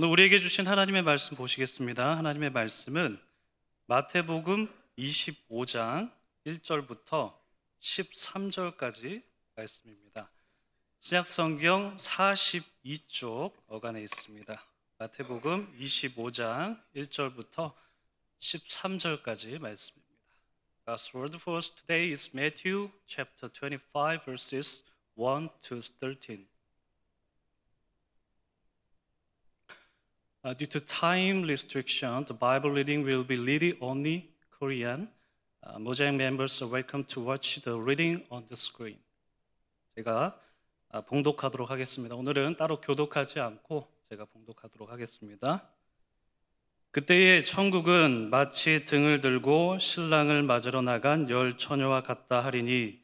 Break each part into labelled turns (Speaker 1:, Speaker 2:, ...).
Speaker 1: 오늘 우리에게 주신 하나님의 말씀 보시겠습니다. 하나님의 말씀은 마태복음 25장 1절부터 13절까지 말씀입니다. 신약성경 42쪽 어간에 있습니다. 마태복음 25장 1절부터 13절까지 말씀입니다. God's word for us today is Matthew chapter 25 verses 1 to 13. Uh, due to time restriction, the Bible reading will be reading only Korean. Uh, Mosaic members are welcome to watch the reading on the screen. 제가 아, 봉독하도록 하겠습니다. 오늘은 따로 교독하지 않고 제가 봉독하도록 하겠습니다. 그때의 천국은 마치 등을 들고 신랑을 맞으러 나간 열 처녀와 같다 하리니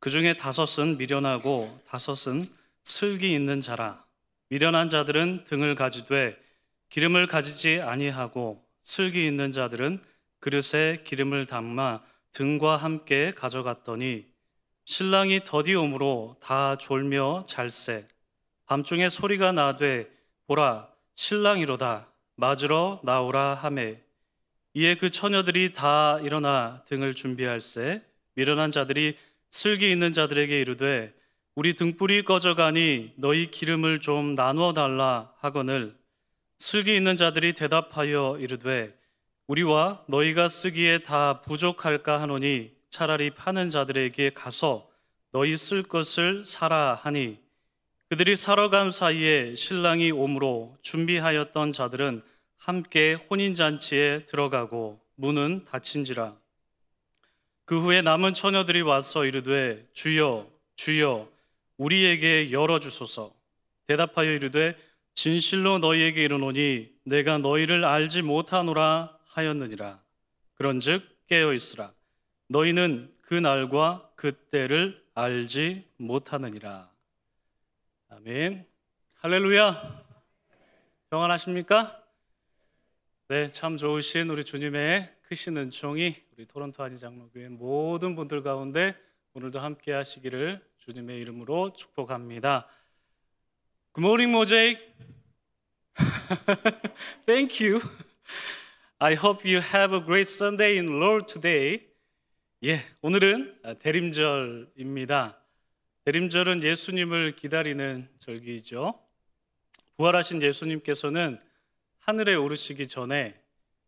Speaker 1: 그 중에 다섯은 미련하고 다섯은 슬기 있는 자라. 미련한 자들은 등을 가지되 기름을 가지지 아니하고 슬기 있는 자들은 그릇에 기름을 담아 등과 함께 가져갔더니 신랑이 더디 오므로 다 졸며 잘세 밤중에 소리가 나되 보라 신랑이로다. 맞으러 나오라 하매. 이에 그 처녀들이 다 일어나 등을 준비할세 미련한 자들이 슬기 있는 자들에게 이르되 우리 등불이 꺼져가니 너희 기름을 좀 나누어 달라 하거늘 슬기 있는 자들이 대답하여 이르되 우리와 너희가 쓰기에 다 부족할까 하노니 차라리 파는 자들에게 가서 너희 쓸 것을 사라 하니. 그들이 사러 간 사이에 신랑이 오므로 준비하였던 자들은 함께 혼인잔치에 들어가고 문은 닫힌지라. 그 후에 남은 처녀들이 와서 이르되 주여 주여 우리에게 열어 주소서. 대답하여 이르되 진실로 너희에게 이르노니 내가 너희를 알지 못하노라 하였느니라. 그런즉 깨어 있으라. 너희는 그 날과 그 때를 알지 못하느니라. 아멘. 할렐루야. 평안하십니까? 네, 참 좋으신 우리 주님의 크신 은총이 우리 토론토 한인 장로교회 모든 분들 가운데 오늘도 함께 하시기를 주님의 이름으로 축복합니다. Good morning, Mosaic. Thank you. I hope you have a great Sunday in Lord today. 예, 오늘은 대림절입니다. 대림절은 예수님을 기다리는 절기이죠. 부활하신 예수님께서는 하늘에 오르시기 전에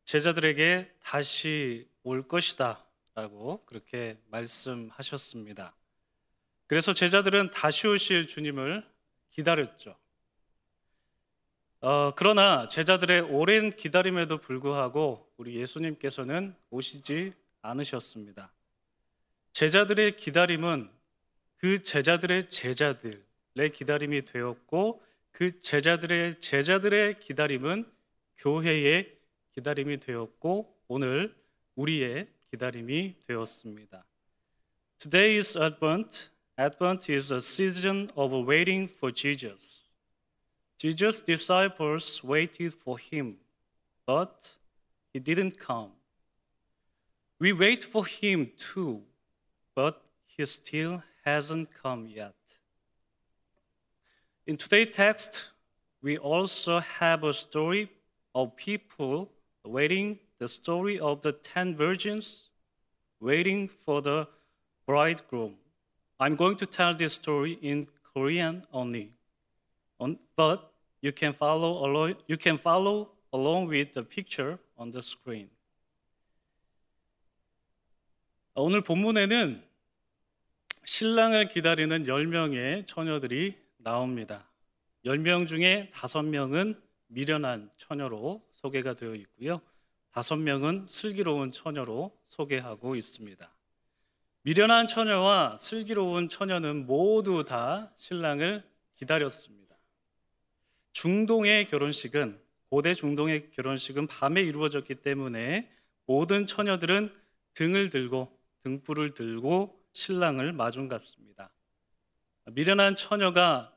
Speaker 1: 제자들에게 다시 올 것이다 라고 그렇게 말씀하셨습니다. 그래서 제자들은 다시 오실 주님을 기다렸죠. 어, 그러나 제자들의 오랜 기다림에도 불구하고 우리 예수님께서는 오시지 않으셨습니다. 제자들의 기다림은 그 제자들의 제자들의 기다림이 되었고 그 제자들의 제자들의 기다림은 교회의 기다림이 되었고 오늘 우리의 기다림이 되었습니다. Today is Advent Advent is a season of waiting for Jesus. Jesus' disciples waited for him, but he didn't come. We wait for him too, but he still hasn't come yet. In today's text, we also have a story of people waiting, the story of the ten virgins waiting for the bridegroom. I'm going to tell this story in Korean only. but you can follow along, you can follow along with the picture on the screen. 오늘 본문에는 신랑을 기다리는 10명의 처녀들이 나옵니다. 10명 중에 5명은 미련한 처녀로 소개가 되어 있고요. 5명은 슬기로운 처녀로 소개하고 있습니다. 미련한 처녀와 슬기로운 처녀는 모두 다 신랑을 기다렸습니다. 중동의 결혼식은 고대 중동의 결혼식은 밤에 이루어졌기 때문에 모든 처녀들은 등을 들고 등불을 들고 신랑을 마중 갔습니다. 미련한 처녀가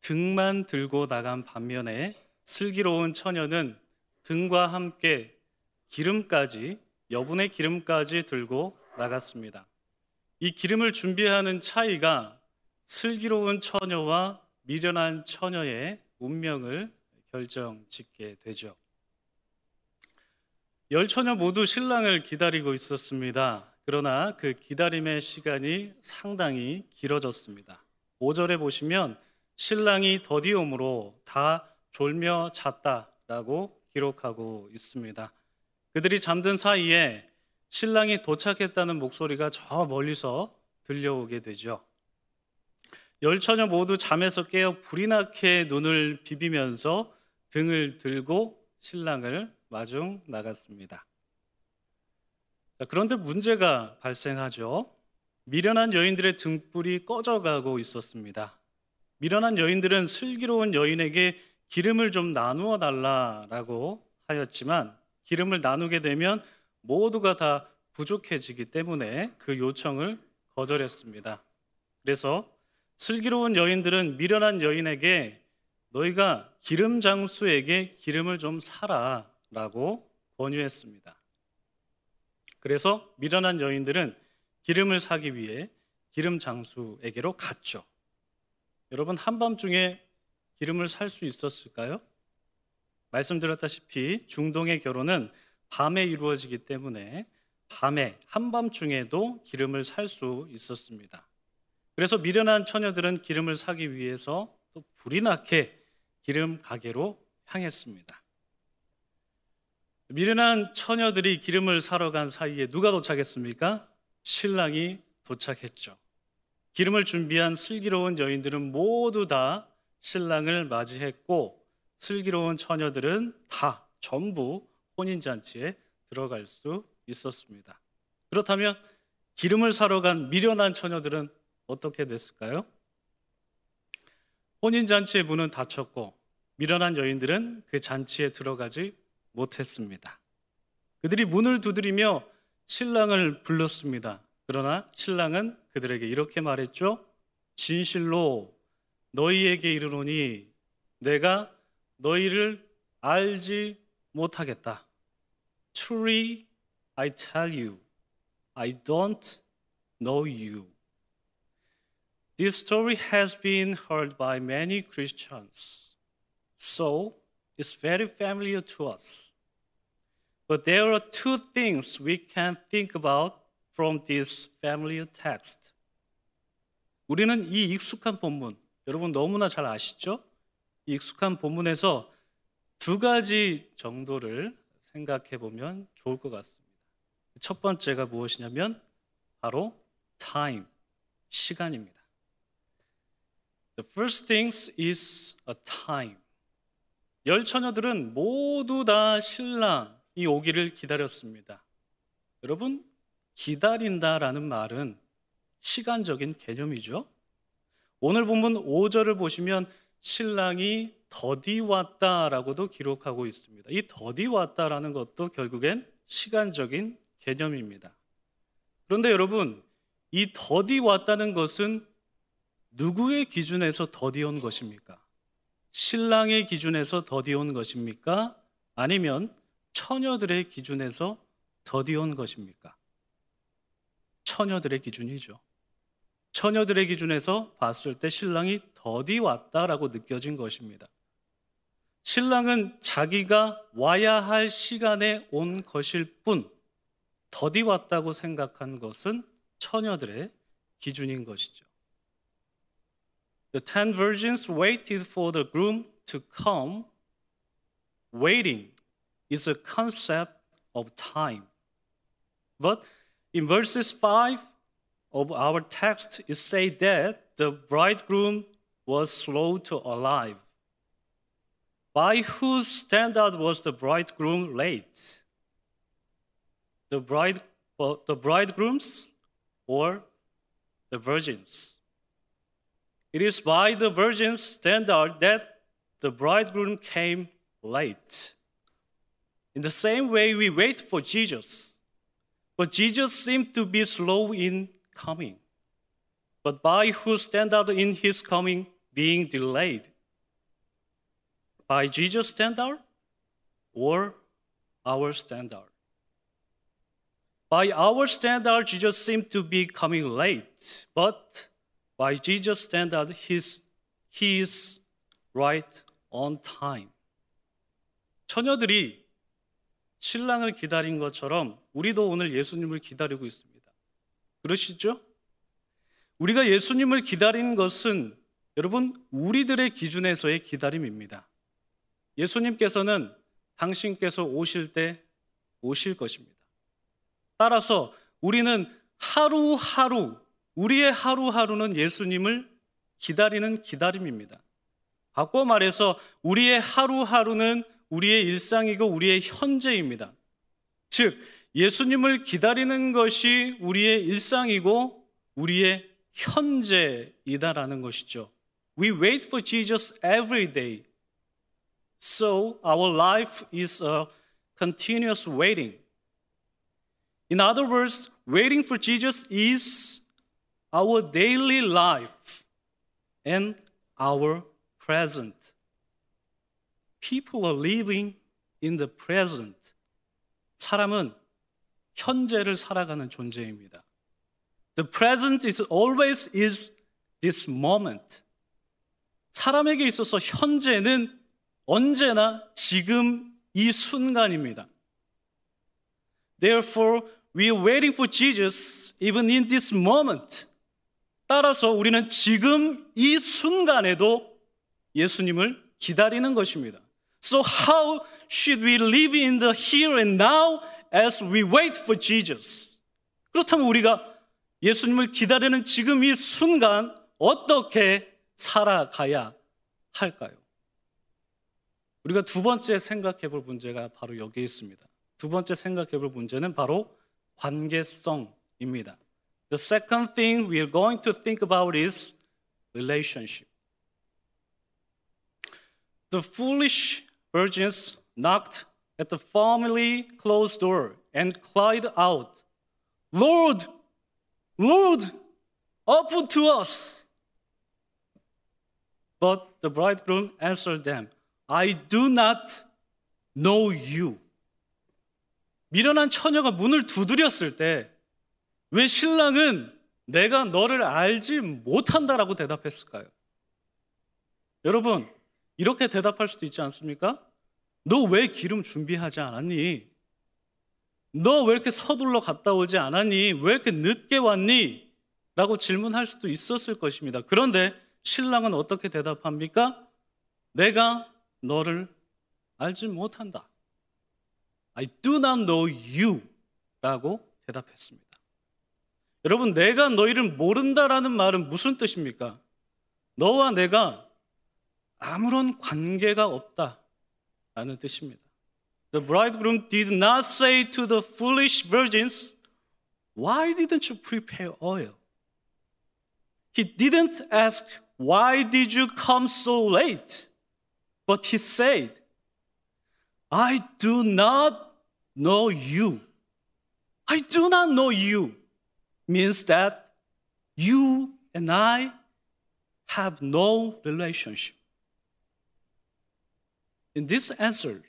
Speaker 1: 등만 들고 나간 반면에 슬기로운 처녀는 등과 함께 기름까지 여분의 기름까지 들고 나갔습니다. 이 기름을 준비하는 차이가 슬기로운 처녀와 미련한 처녀의 운명을 결정 짓게 되죠. 열 처녀 모두 신랑을 기다리고 있었습니다. 그러나 그 기다림의 시간이 상당히 길어졌습니다. 5절에 보시면 신랑이 더디움으로 다 졸며 잤다라고 기록하고 있습니다. 그들이 잠든 사이에 신랑이 도착했다는 목소리가 저 멀리서 들려오게 되죠. 열 처녀 모두 잠에서 깨어 불이 나게 눈을 비비면서 등을 들고 신랑을 마중 나갔습니다. 그런데 문제가 발생하죠. 미련한 여인들의 등불이 꺼져가고 있었습니다. 미련한 여인들은 슬기로운 여인에게 기름을 좀 나누어 달라라고 하였지만 기름을 나누게 되면 모두가 다 부족해지기 때문에 그 요청을 거절했습니다. 그래서 슬기로운 여인들은 미련한 여인에게 너희가 기름 장수에게 기름을 좀 사라 라고 권유했습니다. 그래서 미련한 여인들은 기름을 사기 위해 기름 장수에게로 갔죠. 여러분 한밤중에 기름을 살 수 있었을까요? 말씀드렸다시피 중동의 결혼은 밤에 이루어지기 때문에 밤에 한밤중에도 기름을 살 수 있었습니다. 그래서 미련한 처녀들은 기름을 사기 위해서 또 불이 나게 기름 가게로 향했습니다. 미련한 처녀들이 기름을 사러 간 사이에 누가 도착했습니까? 신랑이 도착했죠. 기름을 준비한 슬기로운 여인들은 모두 다 신랑을 맞이했고 슬기로운 처녀들은 다 전부 혼인잔치에 들어갈 수 있었습니다. 그렇다면 기름을 사러 간 미련한 처녀들은 어떻게 됐을까요? 혼인잔치의 문은 닫혔고 미련한 여인들은 그 잔치에 들어가지 못했습니다. 그들이 문을 두드리며 신랑을 불렀습니다. 그러나 신랑은 그들에게 이렇게 말했죠. 진실로 너희에게 이르노니 내가 너희를 알지 못하겠다. Truly I tell you, I don't know you. This story has been heard by many Christians, so it's very familiar to us. But there are two things we can think about from this familiar text. 우리는 이 익숙한 본문, 여러분 너무나 잘 아시죠? 이 익숙한 본문에서 두 가지 정도를 생각해 보면 좋을 것 같습니다. 첫 번째가 무엇이냐면 바로 time, 시간입니다. The first thing is a time. 열 처녀들은 모두 다 신랑이 오기를 기다렸습니다. 여러분, 기다린다라는 말은 시간적인 개념이죠. 오늘 본문 5절을 보시면 신랑이 더디 왔다라고도 기록하고 있습니다. 이 더디 왔다라는 것도 결국엔 시간적인 개념입니다. 그런데 여러분, 이 더디 왔다는 것은 누구의 기준에서 더디 온 것입니까? 신랑의 기준에서 더디 온 것입니까? 아니면 처녀들의 기준에서 더디 온 것입니까? 처녀들의 기준이죠. 처녀들의 기준에서 봤을 때 신랑이 더디 왔다라고 느껴진 것입니다. 신랑은 자기가 와야 할 시간에 온 것일 뿐 더디 왔다고 생각한 것은 처녀들의 기준인 것이죠. The ten virgins waited for the groom to come. Waiting is a concept of time. But in verses 5 of our text, it says that the bridegroom was slow to arrive. By whose standard was the bridegroom late? The bride, the bridegrooms or the virgins? It is by the virgin's standard that the bridegroom came late. In the same way, we wait for Jesus. But Jesus seemed to be slow in coming. But by whose standard in his coming being delayed? By Jesus' standard or our standard? By our standard, Jesus seemed to be coming late, but by Jesus' standard, he's, he is right on time. 처녀들이 신랑을 기다린 것처럼 우리도 오늘 예수님을 기다리고 있습니다. 그러시죠? 우리가 예수님을 기다린 것은 여러분 우리들의 기준에서의 기다림입니다. 예수님께서는 당신께서 오실 때 오실 것입니다. 따라서 우리는 하루하루 우리의 하루하루는 예수님을 기다리는 기다림입니다. 바꿔 말해서 우리의 하루하루는 우리의 일상이고 우리의 현재입니다. 즉, 예수님을 기다리는 것이 우리의 일상이고 우리의 현재이다라는 것이죠. We wait for Jesus every day. So our life is a continuous waiting. In other words, waiting for Jesus is our daily life and our present. People are living in the present. 사람은 현재를 살아가는 존재입니다. The present is always is this moment. 사람에게 있어서 현재는 언제나 지금 이 순간입니다. Therefore, we are waiting for Jesus even in this moment. 따라서 우리는 지금 이 순간에도 예수님을 기다리는 것입니다. So how should we live in the here and now as we wait for Jesus? 그렇다면 우리가 예수님을 기다리는 지금 이 순간 어떻게 살아가야 할까요? 우리가 두 번째 생각해 볼 문제가 바로 여기에 있습니다. 두 번째 생각해 볼 문제는 바로 관계성입니다. The second thing we are going to think about is relationship. The foolish virgins knocked at the formerly closed door and cried out, Lord, Lord, open to us. But the bridegroom answered them, I do not know you. 미련한 처녀가 문을 두드렸을 때 왜 신랑은 내가 너를 알지 못한다라고 대답했을까요? 여러분, 이렇게 대답할 수도 있지 않습니까? 너 왜 기름 준비하지 않았니? 너 왜 이렇게 서둘러 갔다 오지 않았니? 왜 이렇게 늦게 왔니? 라고 질문할 수도 있었을 것입니다. 그런데 신랑은 어떻게 대답합니까? 내가 너를 알지 못한다. I do not know you 라고 대답했습니다. 여러분, 내가 너희를 모른다라는 말은 무슨 뜻입니까? 너와 내가 아무런 관계가 없다 라는 뜻입니다. The bridegroom did not say to the foolish virgins, Why didn't you prepare oil? He didn't ask, Why did you come so late? But he said, I do not know you. I do not know you means that you and I have no relationship. In this answer,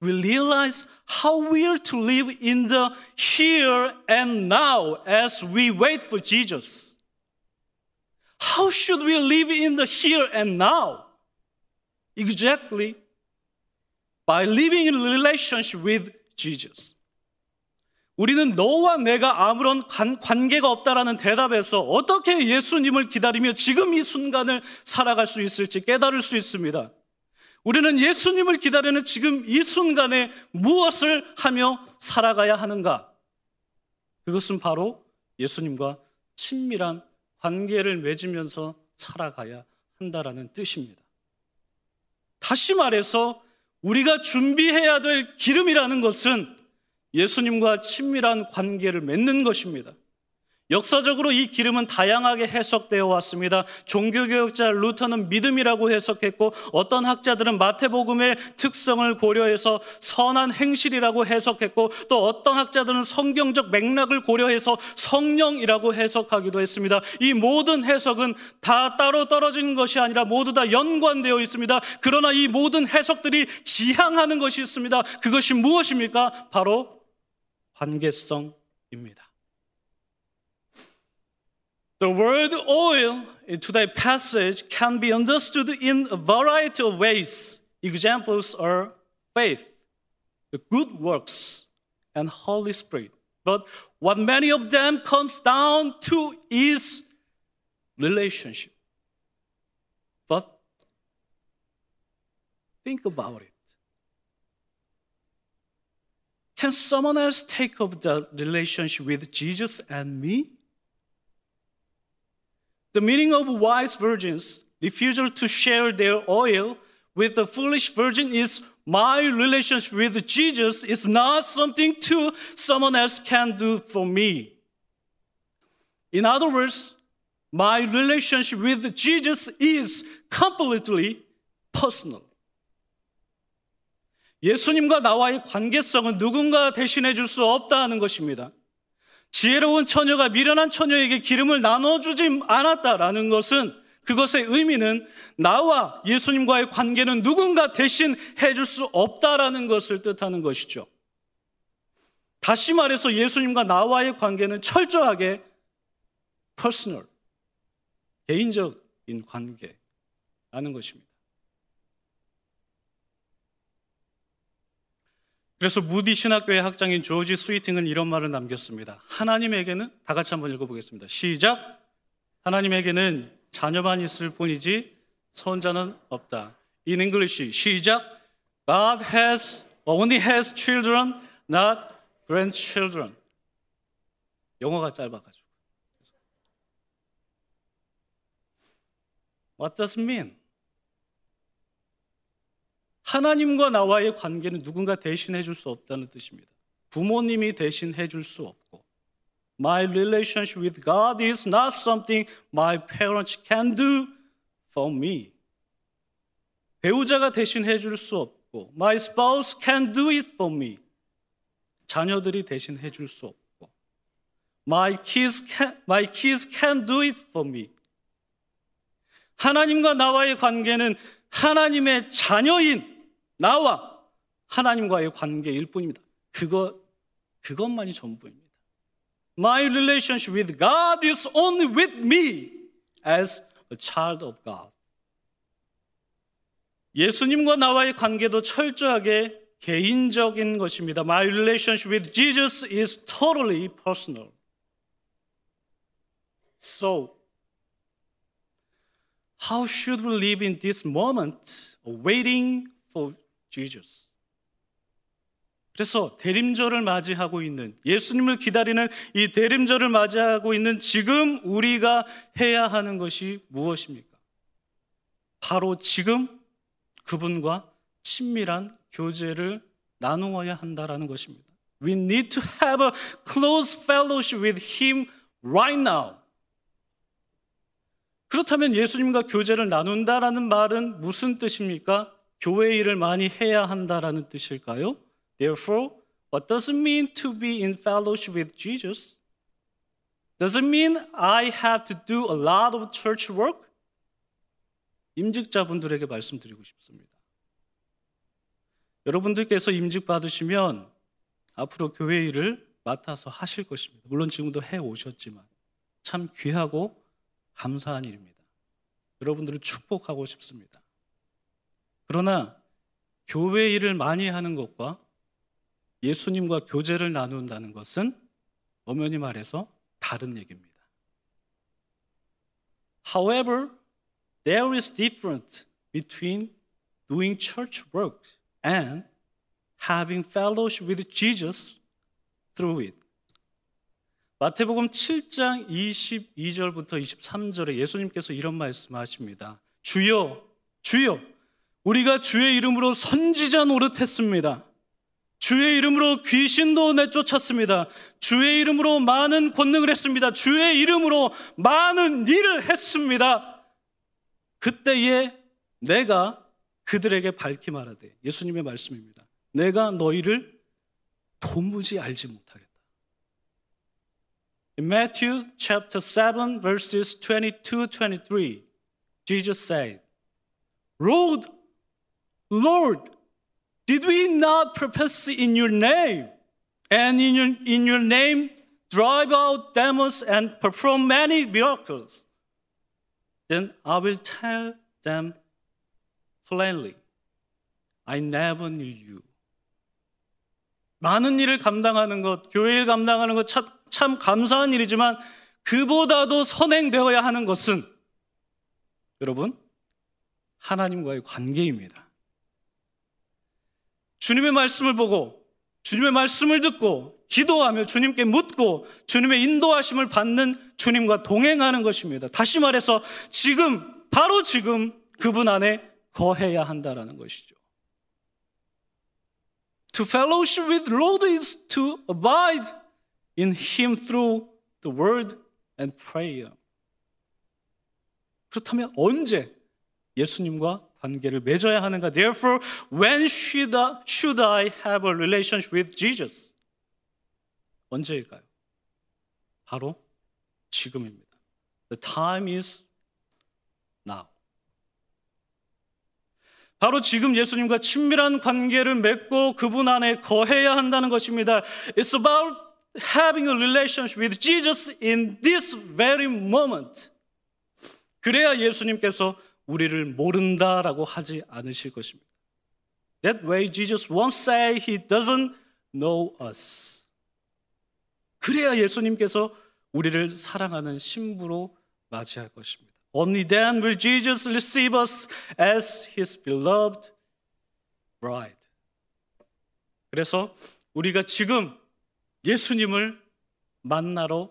Speaker 1: we realize how we are to live in the here and now as we wait for Jesus. How should we live in the here and now? Exactly by living in relationship with Jesus. 우리는 너와 내가 아무런 관, 계가 없다라는 대답에서 어떻게 예수님을 기다리며 지금 이 순간을 살아갈 수 있을지 깨달을 수 있습니다. 우리는 예수님을 기다리는 지금 이 순간에 무엇을 하며 살아가야 하는가? 그것은 바로 예수님과 친밀한 관계를 맺으면서 살아가야 한다라는 뜻입니다. 다시 말해서 우리가 준비해야 될 기름이라는 것은 예수님과 친밀한 관계를 맺는 것입니다. 역사적으로 이 기름은 다양하게 해석되어 왔습니다. 종교개혁자 루터는 믿음이라고 해석했고 어떤 학자들은 마태복음의 특성을 고려해서 선한 행실이라고 해석했고 또 어떤 학자들은 성경적 맥락을 고려해서 성령이라고 해석하기도 했습니다. 이 모든 해석은 다 따로 떨어진 것이 아니라 모두 다 연관되어 있습니다. 그러나 이 모든 해석들이 지향하는 것이 있습니다. 그것이 무엇입니까? 바로 관계성입니다. The word oil in today's passage can be understood in a variety of ways. Examples are faith, the good works, and Holy Spirit. But what many of them comes down to is relationship. But think about it. Can someone else take up the relationship with Jesus and me? The meaning of wise virgins' refusal to share their oil with the foolish virgin is my relationship with Jesus is not something to someone else can do for me. In other words, my relationship with Jesus is completely personal. 예수님과 나와의 관계성은 누군가 대신해 줄 수 없다는 것입니다. 지혜로운 처녀가 미련한 처녀에게 기름을 나눠주지 않았다라는 것은 그것의 의미는 나와 예수님과의 관계는 누군가 대신 해줄 수 없다라는 것을 뜻하는 것이죠. 다시 말해서 예수님과 나와의 관계는 철저하게 personal, 개인적인 관계라는 것입니다. 그래서 무디 신학교의 학장인 조지 스위팅은 이런 말을 남겼습니다. 하나님에게는 다 같이 한번 읽어보겠습니다. 시작. 하나님에게는 자녀만 있을 뿐이지 손자는 없다. In English, 시작. God has only has children, not grandchildren. 영어가 짧아가지고. What does it mean? 하나님과 나와의 관계는 누군가 대신해 줄 수 없다는 뜻입니다. 부모님이 대신해 줄 수 없고 My relationship with God is not something my parents can do for me. 배우자가 대신해 줄 수 없고 My spouse can do it for me. 자녀들이 대신해 줄 수 없고 My kids can, my kids can do it for me. 하나님과 나와의 관계는 하나님의 자녀인 나와 하나님과의 관계일 뿐입니다. 그거 그것만이 전부입니다. My relationship with God is only with me as a child of God. 예수님과 나와의 관계도 철저하게 개인적인 것입니다. My relationship with Jesus is totally personal. So, how should we live in this moment of waiting for Jesus. 그래서 대림절을 맞이하고 있는 예수님을 기다리는 이 대림절을 맞이하고 있는 지금 우리가 해야 하는 것이 무엇입니까? 바로 지금 그분과 친밀한 교제를 나누어야 한다라는 것입니다. We need to have a close fellowship with him right now. 그렇다면 예수님과 교제를 나눈다라는 말은 무슨 뜻입니까? 교회 일을 많이 해야 한다라는 뜻일까요? Therefore, what does it mean to be in fellowship with Jesus? Does it mean I have to do a lot of church work? 임직자분들에게 말씀드리고 싶습니다. 여러분들께서 임직 받으시면 앞으로 교회 일을 맡아서 하실 것입니다. 물론 지금도 해 오셨지만 참 귀하고 감사한 일입니다. 여러분들을 축복하고 싶습니다. 그러나 교회 일을 많이 하는 것과 예수님과 교제를 나눈다는 것은 엄연히 말해서 다른 얘기입니다. However, there is difference between doing church work and having fellowship with Jesus through it. 마태복음 7장 22절부터 23절에 예수님께서 이런 말씀하십니다. 주여, 주여, 우리가 주의 이름으로 선지자 노릇했습니다. 주의 이름으로 귀신도 내쫓았습니다. 주의 이름으로 많은 권능을 했습니다. 주의 이름으로 많은 일을 했습니다. 그때에 내가 그들에게 밝히 말하되 예수님의 말씀입니다. 내가 너희를 도무지 알지 못하겠다. In Matthew chapter 7 verses 22 23 Jesus said, Lord, Lord, did we not profess in your name? And in your, in your name drive out demons and perform many miracles? Then I will tell them plainly, I never knew you. 많은 일을 감당하는 것, 교회 일 감당하는 것참 감사한 일이지만 그보다도 선행되어야 하는 것은 여러분 하나님과의 관계입니다. 주님의 말씀을 보고 주님의 말씀을 듣고 기도하며 주님께 묻고 주님의 인도하심을 받는 주님과 동행하는 것입니다. 다시 말해서 지금 바로 지금 그분 안에 거해야 한다라는 것이죠. To fellowship with Lord is to abide in Him through the Word and prayer. 그렇다면 언제 예수님과 관계를 맺어야 하는가? Therefore, when should I, should I have a relationship with Jesus? 언제일까요? 바로 지금입니다. The time is now. 바로 지금 예수님과 친밀한 관계를 맺고 그분 안에 거해야 한다는 것입니다. It's about having a relationship with Jesus in this very moment. 그래야 예수님께서 우리를 모른다라고 하지 않으실 것입니다. That way Jesus won't say he doesn't know us. 그래야 예수님께서 우리를 사랑하는 신부로 맞이할 것입니다. Only then will Jesus receive us as his beloved bride. 그래서 우리가 지금 예수님을 만나러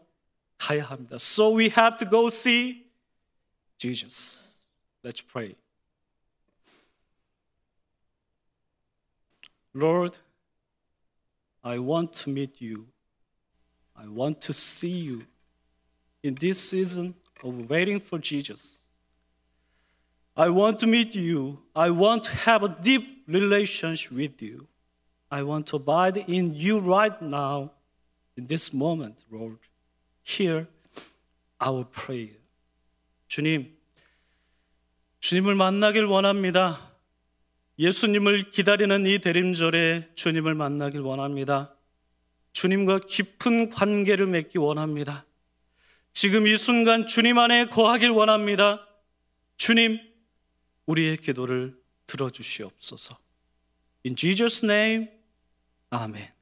Speaker 1: 가야 합니다. So we have to go see Jesus. Let's pray. Lord, I want to meet you. I want to see you in this season of waiting for Jesus. I want to meet you. I want to have a deep relationship with you. I want to abide in you right now, in this moment, Lord. Hear our prayer. 주님, 주님을 만나길 원합니다. 예수님을 기다리는 이 대림절에 주님을 만나길 원합니다. 주님과 깊은 관계를 맺기 원합니다. 지금 이 순간 주님 안에 거하길 원합니다. 주님, 우리의 기도를 들어주시옵소서. In Jesus' name, Amen.